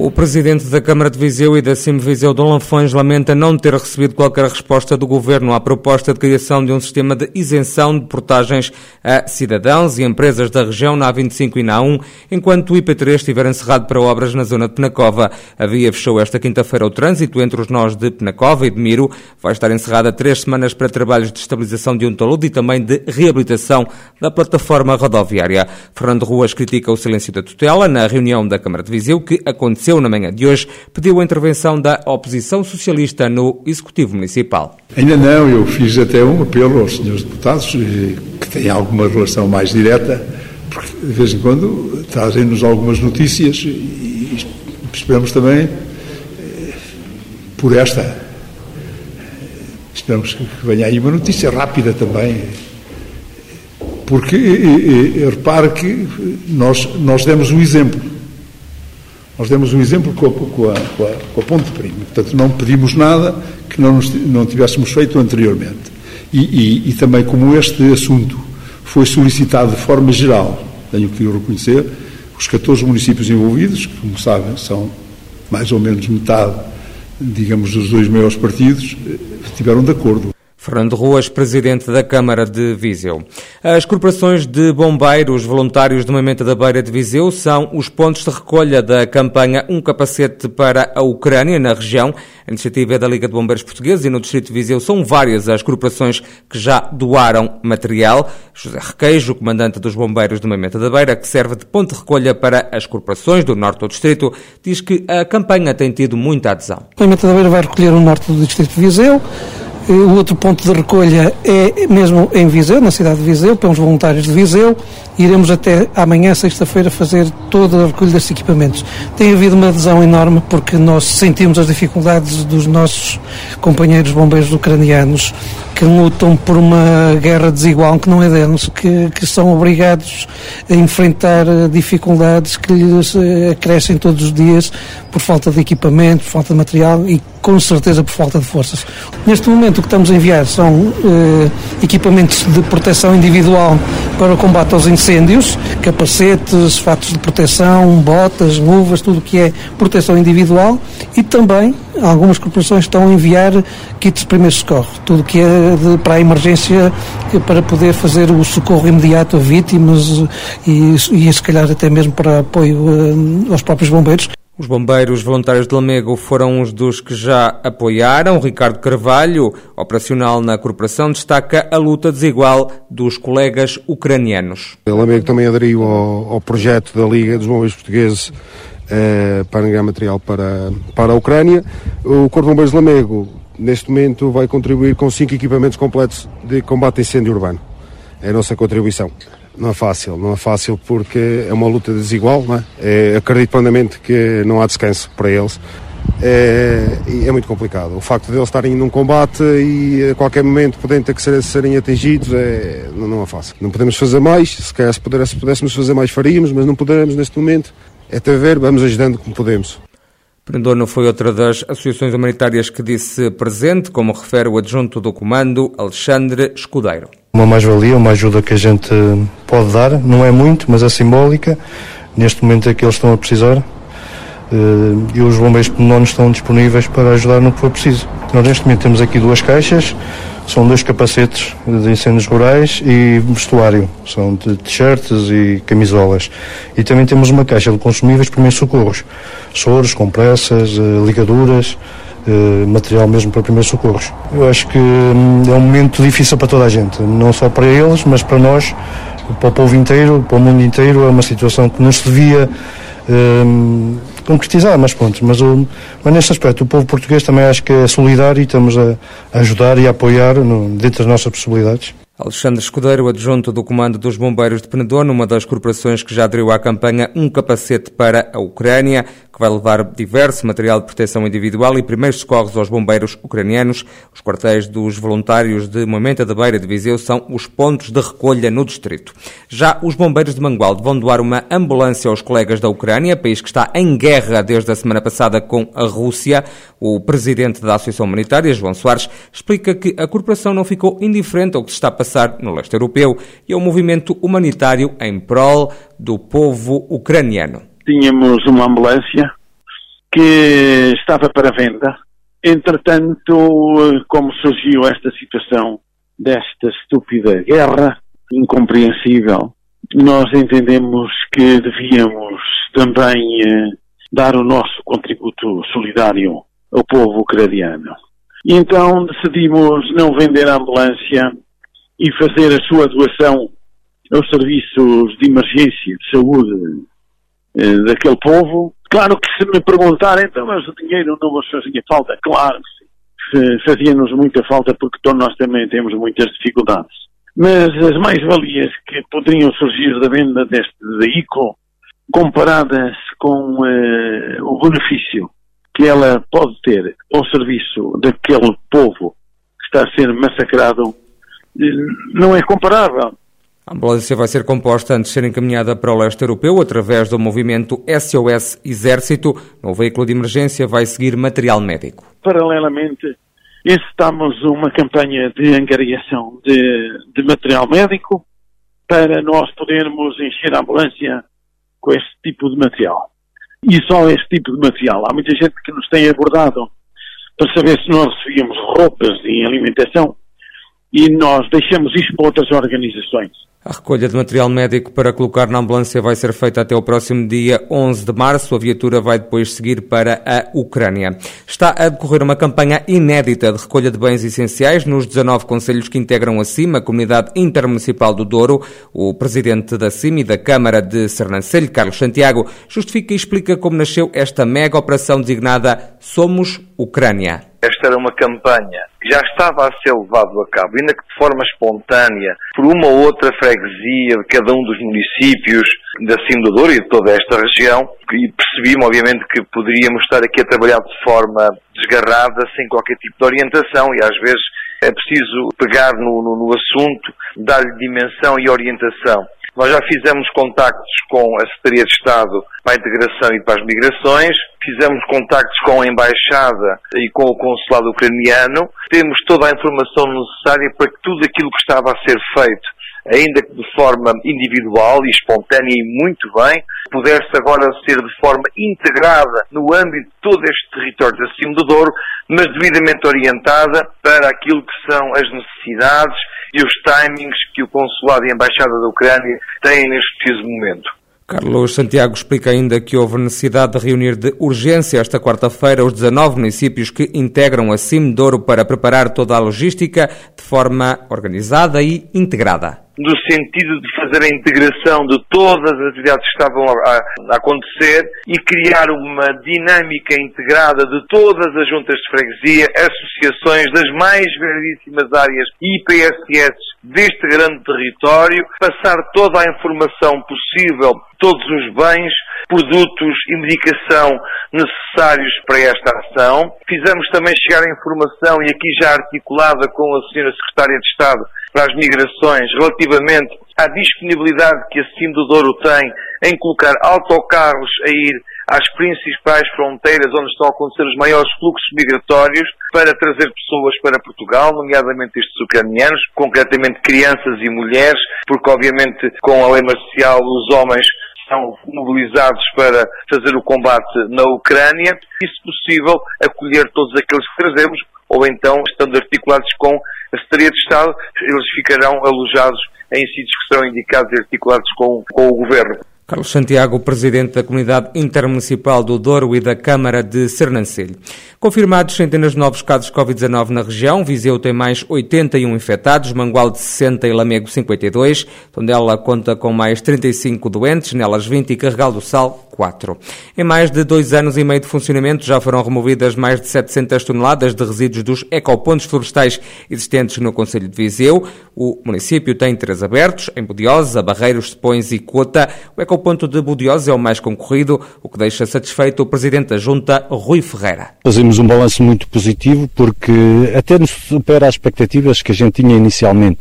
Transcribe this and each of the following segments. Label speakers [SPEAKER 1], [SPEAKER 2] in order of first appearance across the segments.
[SPEAKER 1] O presidente da Câmara de Viseu e da CIM Viseu, Dom Lanfões, lamenta não ter recebido qualquer resposta do governo à proposta de criação de um sistema de isenção de portagens a cidadãos e empresas da região na A25 e na A1, enquanto o IP3 estiver encerrado para obras na zona de Penacova. A via fechou esta quinta-feira o trânsito entre os nós de Penacova e de Miro. Vai estar encerrada três semanas para trabalhos de estabilização de um talude e também de reabilitação da plataforma rodoviária. Fernando Ruas critica o silêncio da tutela na reunião da Câmara de Viseu que aconteceu aconteceu na manhã de hoje, pediu a intervenção da oposição socialista no Executivo Municipal.
[SPEAKER 2] Ainda não, eu fiz até um apelo aos senhores deputados que têm alguma relação mais direta, porque de vez em quando trazem-nos algumas notícias e esperamos também eh, por esta. Esperamos que venha aí uma notícia rápida também, porque repare que nós, nós demos um exemplo. Nós demos um exemplo com a, com a, com a, com a Ponte Prima. Portanto, não pedimos nada que não, não tivéssemos feito anteriormente. E, e, e, também, como este assunto foi solicitado de forma geral, tenho que reconhecer, os 14 municípios envolvidos, que, como sabem, são mais ou menos metade, digamos, dos dois maiores partidos, eh, estiveram de acordo.
[SPEAKER 1] Fernando Ruas, presidente da Câmara de Viseu. As corporações de bombeiros voluntários de Moimenta da Beira de Viseu são os pontos de recolha da campanha Um Capacete para a Ucrânia na região. A iniciativa é da Liga de Bombeiros Portugueses e no Distrito de Viseu são várias as corporações que já doaram material. José Requeijo, comandante dos bombeiros de Moimenta da Beira, que serve de ponto de recolha para as corporações do norte do distrito, diz que a campanha tem tido muita adesão.
[SPEAKER 3] Moimenta da Beira vai recolher o norte do distrito de Viseu o outro ponto de recolha é mesmo em Viseu, na cidade de Viseu, para os voluntários de Viseu. Iremos até amanhã, sexta-feira, fazer toda a recolha desses equipamentos. Tem havido uma adesão enorme porque nós sentimos as dificuldades dos nossos companheiros bombeiros ucranianos que lutam por uma guerra desigual que não é deles, que, que são obrigados a enfrentar dificuldades que lhes eh, crescem todos os dias por falta de equipamento, por falta de material e com certeza por falta de forças. Neste momento o que estamos a enviar são eh, equipamentos de proteção individual para o combate aos incêndios, capacetes, fatos de proteção, botas, luvas, tudo o que é proteção individual e também algumas corporações estão a enviar kits de primeiro socorro, tudo o que é de, para a emergência para poder fazer o socorro imediato a vítimas e, e se calhar até mesmo para apoio uh, aos próprios bombeiros.
[SPEAKER 1] Os bombeiros voluntários de Lamego foram uns dos que já apoiaram. Ricardo Carvalho, operacional na corporação, destaca a luta desigual dos colegas ucranianos.
[SPEAKER 4] Lamego também aderiu ao, ao projeto da Liga dos Bombeiros Portugueses eh, para enviar material para, para a Ucrânia. O Corpo de Bombeiros de Lamego neste momento vai contribuir com cinco equipamentos completos de combate a incêndio urbano. É a nossa contribuição. Não é fácil, não é fácil porque é uma luta desigual, não é? é acredito plenamente que não há descanso para eles. É, é, muito complicado. O facto de eles estarem num combate e a qualquer momento podem ter que ser, serem atingidos é, não, não é fácil. Não podemos fazer mais, se calhar se, pudéssemos fazer mais faríamos, mas não podemos neste momento. É até ver, vamos ajudando como podemos.
[SPEAKER 1] Prendono foi outra das associações humanitárias que disse presente, como refere o adjunto do comando, Alexandre Escudeiro.
[SPEAKER 5] Uma mais-valia, uma ajuda que a gente pode dar, não é muito, mas é simbólica. Neste momento é que eles estão a precisar eh, e os bombeiros não estão disponíveis para ajudar no que for preciso. Nós neste momento temos aqui duas caixas, são dois capacetes de incêndios rurais e vestuário, são de t-shirts e camisolas. E também temos uma caixa de consumíveis primeiros socorros, soros, compressas, eh, ligaduras, eh, material mesmo para primeiros socorros. Eu acho que hum, é um momento difícil para toda a gente, não só para eles, mas para nós, para o povo inteiro, para o mundo inteiro. É uma situação que não se devia um, concretizar, mas pronto. Mas, o, mas neste aspecto, o povo português também acho que é solidário e estamos a, a ajudar e a apoiar no, dentro das nossas possibilidades.
[SPEAKER 1] Alexandre Escudeiro, adjunto do Comando dos Bombeiros de Penedono, uma das corporações que já aderiu à campanha Um Capacete para a Ucrânia, que vai levar diverso material de proteção individual e primeiros socorros aos bombeiros ucranianos. Os quartéis dos voluntários de Moimenta da Beira de Viseu são os pontos de recolha no distrito. Já os bombeiros de Mangualde vão doar uma ambulância aos colegas da Ucrânia, país que está em guerra desde a semana passada com a Rússia. O presidente da Associação Humanitária, João Soares, explica que a corporação não ficou indiferente ao que se está a passar no leste europeu e ao movimento humanitário em prol do povo ucraniano.
[SPEAKER 6] Tínhamos uma ambulância que estava para venda. Entretanto, como surgiu esta situação desta estúpida guerra incompreensível, nós entendemos que devíamos também eh, dar o nosso contributo solidário ao povo ucraniano. Então decidimos não vender a ambulância e fazer a sua doação aos serviços de emergência de saúde daquele povo. Claro que se me perguntarem, então, mas o dinheiro não vos fazia falta? Claro que sim. Fazia-nos muita falta porque nós também temos muitas dificuldades. Mas as mais-valias que poderiam surgir da venda deste veículo, comparadas com uh, o benefício que ela pode ter ao serviço daquele povo que está a ser massacrado, não é comparável.
[SPEAKER 1] A ambulância vai ser composta antes de ser encaminhada para o leste europeu através do movimento SOS Exército. No veículo de emergência vai seguir material médico.
[SPEAKER 6] Paralelamente, estamos uma campanha de angariação de, de material médico para nós podermos encher a ambulância com este tipo de material. E só este tipo de material. Há muita gente que nos tem abordado para saber se nós recebíamos roupas e alimentação e nós deixamos isso para outras organizações.
[SPEAKER 1] A recolha de material médico para colocar na ambulância vai ser feita até o próximo dia 11 de março. A viatura vai depois seguir para a Ucrânia. Está a decorrer uma campanha inédita de recolha de bens essenciais nos 19 conselhos que integram a CIM, a Comunidade Intermunicipal do Douro. O presidente da CIM e da Câmara de Sernancelho, Carlos Santiago, justifica e explica como nasceu esta mega operação designada Somos Ucrânia.
[SPEAKER 7] Esta era uma campanha que já estava a ser levado a cabo, ainda que de forma espontânea, por uma ou outra freguesia de cada um dos municípios da Cima do Douro e de toda esta região, e percebi obviamente, que poderíamos estar aqui a trabalhar de forma desgarrada, sem qualquer tipo de orientação, e às vezes é preciso pegar no, no, no assunto, dar-lhe dimensão e orientação. Nós já fizemos contactos com a Secretaria de Estado para a Integração e para as Migrações, fizemos contactos com a Embaixada e com o Consulado Ucraniano, temos toda a informação necessária para que tudo aquilo que estava a ser feito ainda que de forma individual e espontânea e muito bem, pudesse agora ser de forma integrada no âmbito de todo este território de acima do Douro, mas devidamente orientada para aquilo que são as necessidades e os timings que o Consulado e a Embaixada da Ucrânia têm neste preciso momento.
[SPEAKER 1] Carlos Santiago explica ainda que houve necessidade de reunir de urgência esta quarta-feira os 19 municípios que integram a CIM Douro para preparar toda a logística de forma organizada e integrada
[SPEAKER 7] no sentido de fazer a integração de todas as atividades que estavam a, a, acontecer e criar uma dinâmica integrada de todas as juntas de freguesia, associações das mais variedíssimas áreas e IPSS deste grande território, passar toda a informação possível, todos os bens, produtos e medicação necessários para esta ação. Fizemos também chegar a informação, e aqui já articulada com a Sra. Secretária de Estado para as Migrações, relativamente à disponibilidade que a CIM do Douro tem em colocar autocarros a ir às principais fronteiras onde estão a acontecer os maiores fluxos migratórios para trazer pessoas para Portugal, nomeadamente estes ucranianos, concretamente crianças e mulheres, porque obviamente com a lei marcial os homens são mobilizados para fazer o combate na Ucrânia e, se possível, acolher todos aqueles que trazemos, ou então, estando articulados com a Secretaria de Estado, eles ficarão alojados em sítios que serão indicados e articulados com, com o Governo.
[SPEAKER 1] Carlos Santiago, presidente da Comunidade Intermunicipal do Douro e da Câmara de Sernancelho. Confirmados centenas de novos casos de Covid-19 na região, Viseu tem mais 81 infectados, Mangual de 60 e Lamego 52, Tondela conta com mais 35 doentes, nelas 20 e Carregal do Sal 4. Em mais de dois anos e meio de funcionamento já foram removidas mais de 700 toneladas de resíduos dos ecopontos florestais existentes no Conselho de Viseu. O município tem três abertos, em Budiosa, Barreiros, Sepões e Cota. O ecoponto de Budiosa é o mais concorrido, o que deixa satisfeito o Presidente da Junta, Rui Ferreira.
[SPEAKER 8] Fazemos um balanço muito positivo porque até nos supera as expectativas que a gente tinha inicialmente.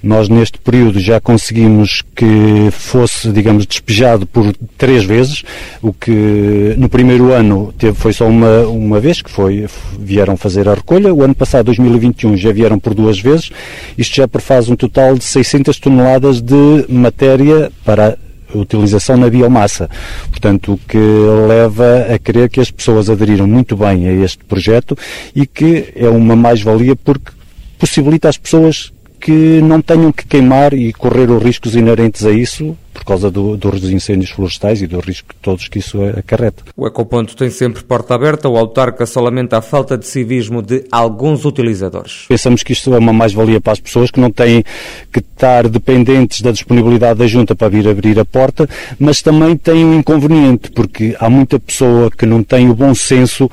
[SPEAKER 8] Nós neste período já conseguimos que fosse, digamos, despejado por três vezes, o que no primeiro ano teve, foi só uma, uma vez que foi, vieram fazer a recolha, o ano passado, 2021, já vieram por duas vezes, isto já prefaz um total de 600 toneladas de matéria para utilização na biomassa. Portanto, o que leva a crer que as pessoas aderiram muito bem a este projeto e que é uma mais-valia porque possibilita às pessoas que não tenham que queimar e correr os riscos inerentes a isso por causa do, dos incêndios florestais e do risco todos que isso acarreta.
[SPEAKER 1] O Ecoponto tem sempre porta aberta, o autarca só lamenta a falta de civismo de alguns utilizadores.
[SPEAKER 8] Pensamos que isto é uma mais-valia para as pessoas que não têm que estar dependentes da disponibilidade da Junta para vir abrir a porta, mas também tem um inconveniente, porque há muita pessoa que não tem o bom senso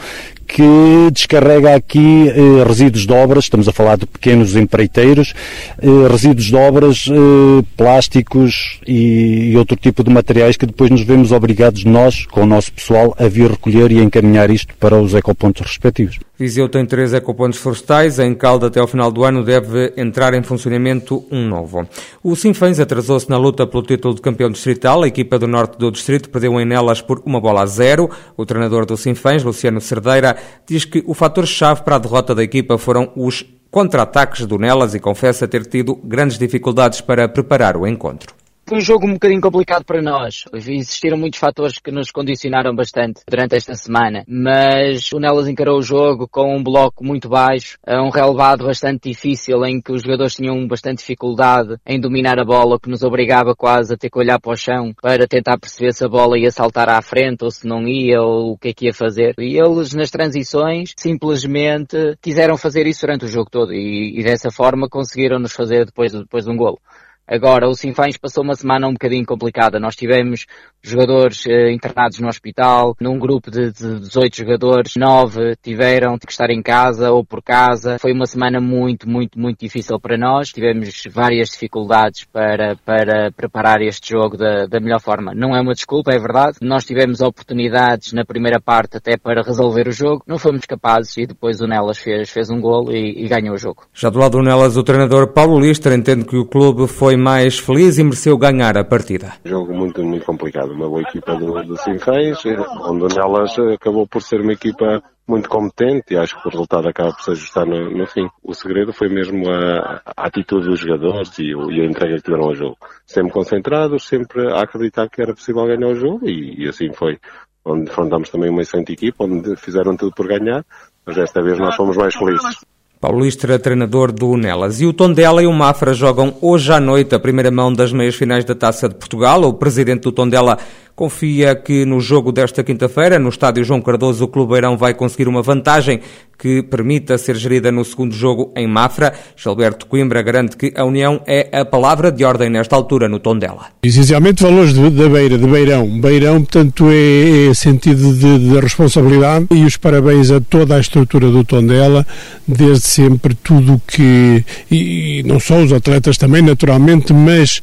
[SPEAKER 8] que descarrega aqui eh, resíduos de obras, estamos a falar de pequenos empreiteiros, eh, resíduos de obras, eh, plásticos e, e, outro tipo de materiais que depois nos vemos obrigados nós, com o nosso pessoal, a vir recolher e encaminhar isto para os ecopontos respectivos.
[SPEAKER 1] Viseu tem três ecopontos florestais, em Calda até ao final do ano deve entrar em funcionamento um novo. O Sinfãs atrasou-se na luta pelo título de campeão distrital, a equipa do norte do distrito perdeu em Nelas por uma bola a zero. O treinador do Sinfãs, Luciano Cerdeira, diz que o fator-chave para a derrota da equipa foram os contra-ataques do Nelas e confessa ter tido grandes dificuldades para preparar o encontro.
[SPEAKER 9] Foi um jogo um bocadinho complicado para nós. Existiram muitos fatores que nos condicionaram bastante durante esta semana, mas o Nelas encarou o jogo com um bloco muito baixo, um relevado bastante difícil em que os jogadores tinham bastante dificuldade em dominar a bola, que nos obrigava quase a ter que olhar para o chão para tentar perceber se a bola ia saltar à frente ou se não ia ou o que é que ia fazer. E eles nas transições simplesmente quiseram fazer isso durante o jogo todo e, e dessa forma conseguiram nos fazer depois, depois de um golo. Agora, o Sinfãs passou uma semana um bocadinho complicada. Nós tivemos jogadores eh, internados no hospital, num grupo de, de 18 jogadores, 9 tiveram que estar em casa ou por casa. Foi uma semana muito, muito, muito difícil para nós. Tivemos várias dificuldades para, para preparar este jogo da, da melhor forma. Não é uma desculpa, é verdade. Nós tivemos oportunidades na primeira parte até para resolver o jogo. Não fomos capazes e depois o Nelas fez, fez um golo e, e ganhou o jogo.
[SPEAKER 1] Já do lado do Nelas, o treinador Paulo Lister entende que o clube foi mais feliz e mereceu ganhar a partida.
[SPEAKER 10] Jogo muito, muito complicado. Uma boa equipa do, do Sinfãs, onde o Nelas acabou por ser uma equipa muito competente e acho que o resultado acaba por se ajustar no, no fim. O segredo foi mesmo a, a atitude dos jogadores e, e, a entrega que tiveram ao jogo. Sempre concentrados, sempre a acreditar que era possível ganhar o jogo e, e assim foi. Onde enfrentamos também uma excelente equipa, onde fizeram tudo por ganhar, mas desta vez nós fomos mais felizes.
[SPEAKER 1] Paulo Istra, treinador do Nelas. E o Tondela e o Mafra jogam hoje à noite a primeira mão das meias finais da Taça de Portugal. O presidente do Tondela confia que no jogo desta quinta-feira, no estádio João Cardoso, o Clube Beirão vai conseguir uma vantagem que permita ser gerida no segundo jogo em Mafra. Gilberto Coimbra garante que a união é a palavra de ordem nesta altura no Tondela.
[SPEAKER 11] Essencialmente valores da Beira, de Beirão. Beirão, portanto, é, é sentido de, de, responsabilidade e os parabéns a toda a estrutura do Tondela, desde sempre tudo que, e, e não só os atletas também, naturalmente, mas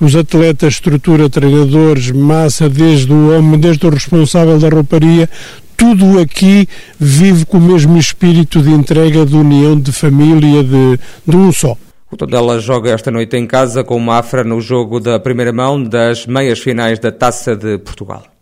[SPEAKER 11] os atletas, estrutura, treinadores, massa, desde o homem, desde o responsável da rouparia, tudo aqui vive com o mesmo espírito de entrega, de união, de família, de, de um só.
[SPEAKER 1] O Tondela joga esta noite em casa com o Mafra no jogo da primeira mão das meias finais da Taça de Portugal.